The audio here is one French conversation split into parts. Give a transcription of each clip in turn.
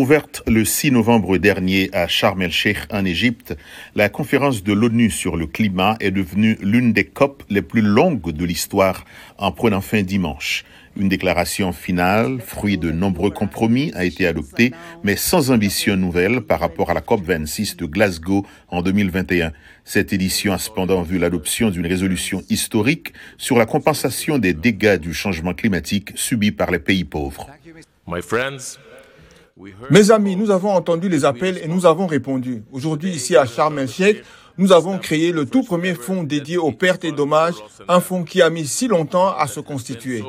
Ouverte le 6 novembre dernier à Sharm el-Sheikh en Égypte, la conférence de l'ONU sur le climat est devenue l'une des COP les plus longues de l'histoire en prenant fin dimanche. Une déclaration finale, fruit de nombreux compromis, a été adoptée, mais sans ambition nouvelle par rapport à la COP26 de Glasgow en 2021. Cette édition a cependant vu l'adoption d'une résolution historique sur la compensation des dégâts du changement climatique subis par les pays pauvres. Mes amis, nous avons entendu les appels et nous avons répondu. Aujourd'hui, ici à Sharm el-Sheikh, nous avons créé le tout premier fonds dédié aux pertes et dommages, un fonds qui a mis si longtemps à se constituer.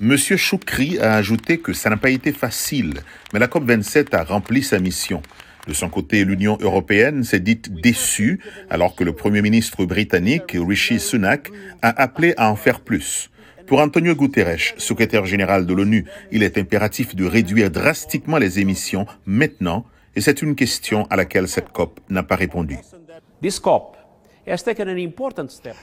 Monsieur Choukri a ajouté que ça n'a pas été facile, mais la COP27 a rempli sa mission. De son côté, l'Union européenne s'est dite déçue alors que le Premier ministre britannique, Rishi Sunak, a appelé à en faire plus. Pour Antonio Guterres, secrétaire général de l'ONU, il est impératif de réduire drastiquement les émissions maintenant, et c'est une question à laquelle cette COP n'a pas répondu.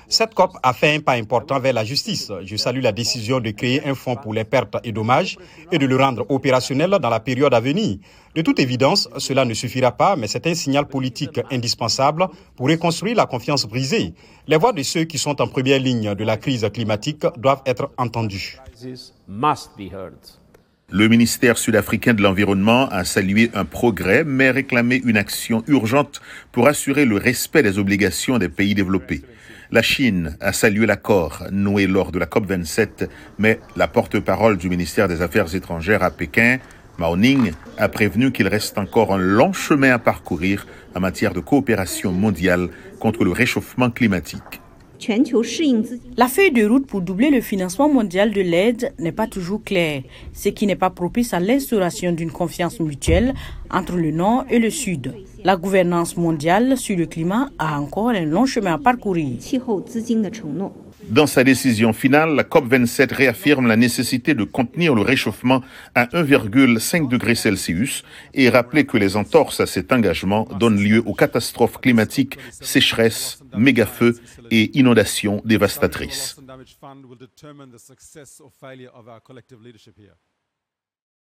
Cette COP a fait un pas important vers la justice. Je salue la décision de créer un fonds pour les pertes et dommages et de le rendre opérationnel dans la période à venir. De toute évidence, cela ne suffira pas, mais c'est un signal politique indispensable pour reconstruire la confiance brisée. Les voix de ceux qui sont en première ligne de la crise climatique doivent être entendues. Le ministère sud-africain de l'Environnement a salué un progrès, mais réclamé une action urgente pour assurer le respect des obligations des pays développés. La Chine a salué l'accord noué lors de la COP27, mais la porte-parole du ministère des Affaires étrangères à Pékin, Mao Ning, a prévenu qu'il reste encore un long chemin à parcourir en matière de coopération mondiale contre le réchauffement climatique. La feuille de route pour doubler le financement mondial de l'aide n'est pas toujours claire, ce qui n'est pas propice à l'instauration d'une confiance mutuelle entre le Nord et le Sud. La gouvernance mondiale sur le climat a encore un long chemin à parcourir. Dans sa décision finale, la COP27 réaffirme la nécessité de contenir le réchauffement à 1,5 degré Celsius et rappeler que les entorses à cet engagement donnent lieu aux catastrophes climatiques, sécheresses, mégafeux et inondations dévastatrices.